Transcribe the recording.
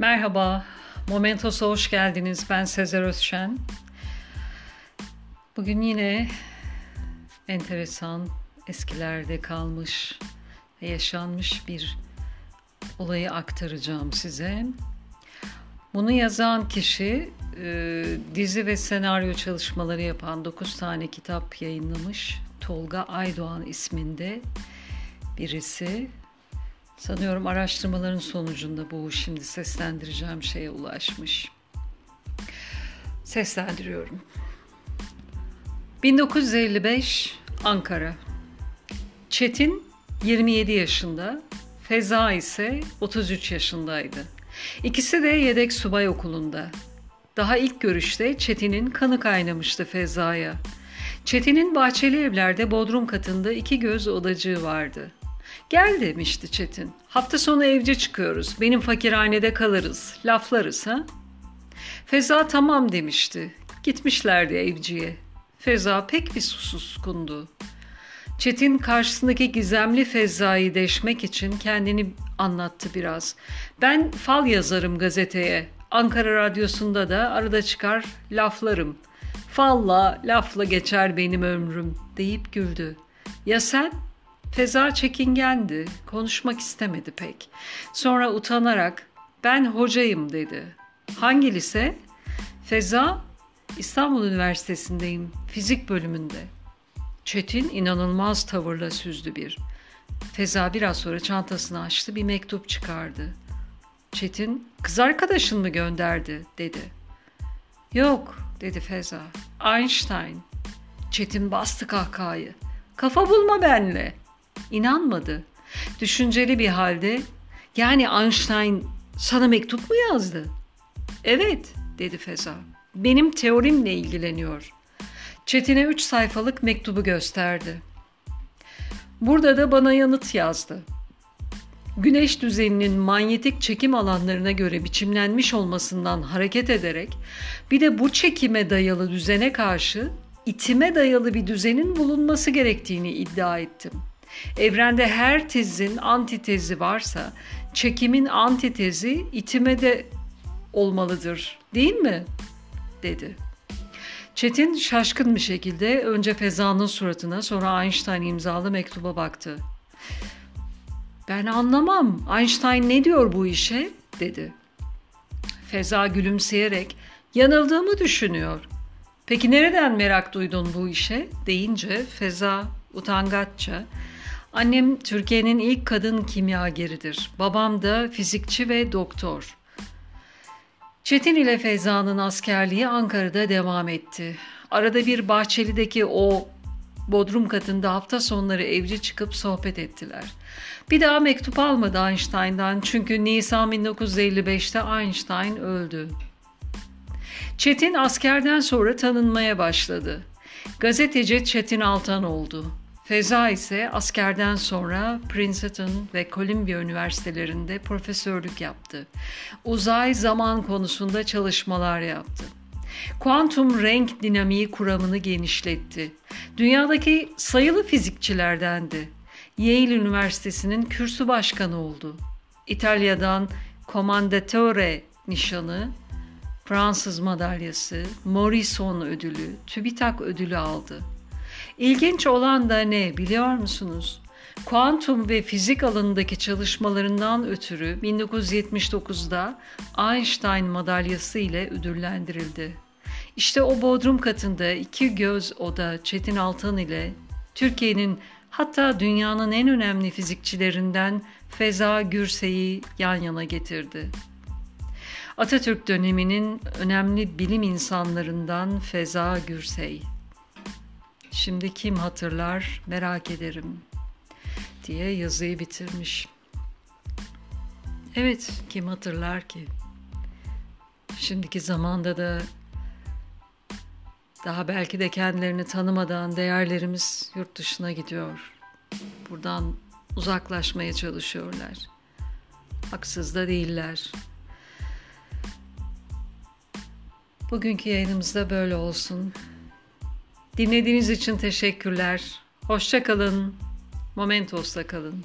Merhaba, Momentos'a hoş geldiniz. Ben Sezer Özşen. Bugün yine enteresan, eskilerde kalmış ve yaşanmış bir olayı aktaracağım size. Bunu yazan kişi e, dizi ve senaryo çalışmaları yapan 9 tane kitap yayınlamış. Tolga Aydoğan isminde birisi Sanıyorum araştırmaların sonucunda bu şimdi seslendireceğim şeye ulaşmış. Seslendiriyorum. 1955 Ankara. Çetin 27 yaşında, Feza ise 33 yaşındaydı. İkisi de yedek subay okulunda. Daha ilk görüşte Çetin'in kanı kaynamıştı Feza'ya. Çetin'in bahçeli evlerde bodrum katında iki göz odacığı vardı. Gel demişti Çetin. Hafta sonu evce çıkıyoruz. Benim fakirhanede kalırız. Laflarız ha? Feza tamam demişti. Gitmişlerdi evciye. Feza pek bir suskundu. Çetin karşısındaki gizemli Feza'yı deşmek için kendini anlattı biraz. Ben fal yazarım gazeteye. Ankara Radyosu'nda da arada çıkar laflarım. Falla, lafla geçer benim ömrüm deyip güldü. Ya sen? Feza çekingendi, konuşmak istemedi pek. Sonra utanarak ben hocayım dedi. Hangi lise? Feza İstanbul Üniversitesi'ndeyim, fizik bölümünde. Çetin inanılmaz tavırla süzdü bir. Feza biraz sonra çantasını açtı, bir mektup çıkardı. Çetin, kız arkadaşın mı gönderdi dedi. Yok dedi Feza. Einstein. Çetin bastı kahkahayı. Kafa bulma benle. İnanmadı. Düşünceli bir halde yani Einstein sana mektup mu yazdı? Evet dedi Feza. Benim teorimle ilgileniyor. Çetin'e üç sayfalık mektubu gösterdi. Burada da bana yanıt yazdı. Güneş düzeninin manyetik çekim alanlarına göre biçimlenmiş olmasından hareket ederek bir de bu çekime dayalı düzene karşı itime dayalı bir düzenin bulunması gerektiğini iddia ettim.'' Evrende her tezin antitezi varsa çekimin antitezi itime de olmalıdır değil mi? dedi. Çetin şaşkın bir şekilde önce Feza'nın suratına sonra Einstein imzalı mektuba baktı. Ben anlamam. Einstein ne diyor bu işe? dedi. Feza gülümseyerek yanıldığımı düşünüyor. Peki nereden merak duydun bu işe? deyince Feza utangaçça Annem Türkiye'nin ilk kadın kimyageridir. Babam da fizikçi ve doktor. Çetin ile Feyza'nın askerliği Ankara'da devam etti. Arada bir Bahçeli'deki o bodrum katında hafta sonları evci çıkıp sohbet ettiler. Bir daha mektup almadı Einstein'dan çünkü Nisan 1955'te Einstein öldü. Çetin askerden sonra tanınmaya başladı. Gazeteci Çetin Altan oldu. Feza ise askerden sonra Princeton ve Columbia Üniversitelerinde profesörlük yaptı. Uzay zaman konusunda çalışmalar yaptı. Kuantum renk dinamiği kuramını genişletti. Dünyadaki sayılı fizikçilerdendi. Yale Üniversitesi'nin kürsü başkanı oldu. İtalya'dan Commendatore nişanı, Fransız madalyası, Morrison ödülü, TÜBİTAK ödülü aldı. İlginç olan da ne biliyor musunuz? Kuantum ve fizik alanındaki çalışmalarından ötürü 1979'da Einstein madalyası ile ödüllendirildi. İşte o bodrum katında iki göz oda Çetin Altan ile Türkiye'nin hatta dünyanın en önemli fizikçilerinden Feza Gürsey'i yan yana getirdi. Atatürk döneminin önemli bilim insanlarından Feza Gürsey. Şimdi kim hatırlar merak ederim diye yazıyı bitirmiş. Evet, kim hatırlar ki? Şimdiki zamanda da daha belki de kendilerini tanımadan değerlerimiz yurt dışına gidiyor. Buradan uzaklaşmaya çalışıyorlar. Haksız da değiller. Bugünkü yayınımızda böyle olsun. Dinlediğiniz için teşekkürler. Hoşça kalın. Momentos'ta kalın.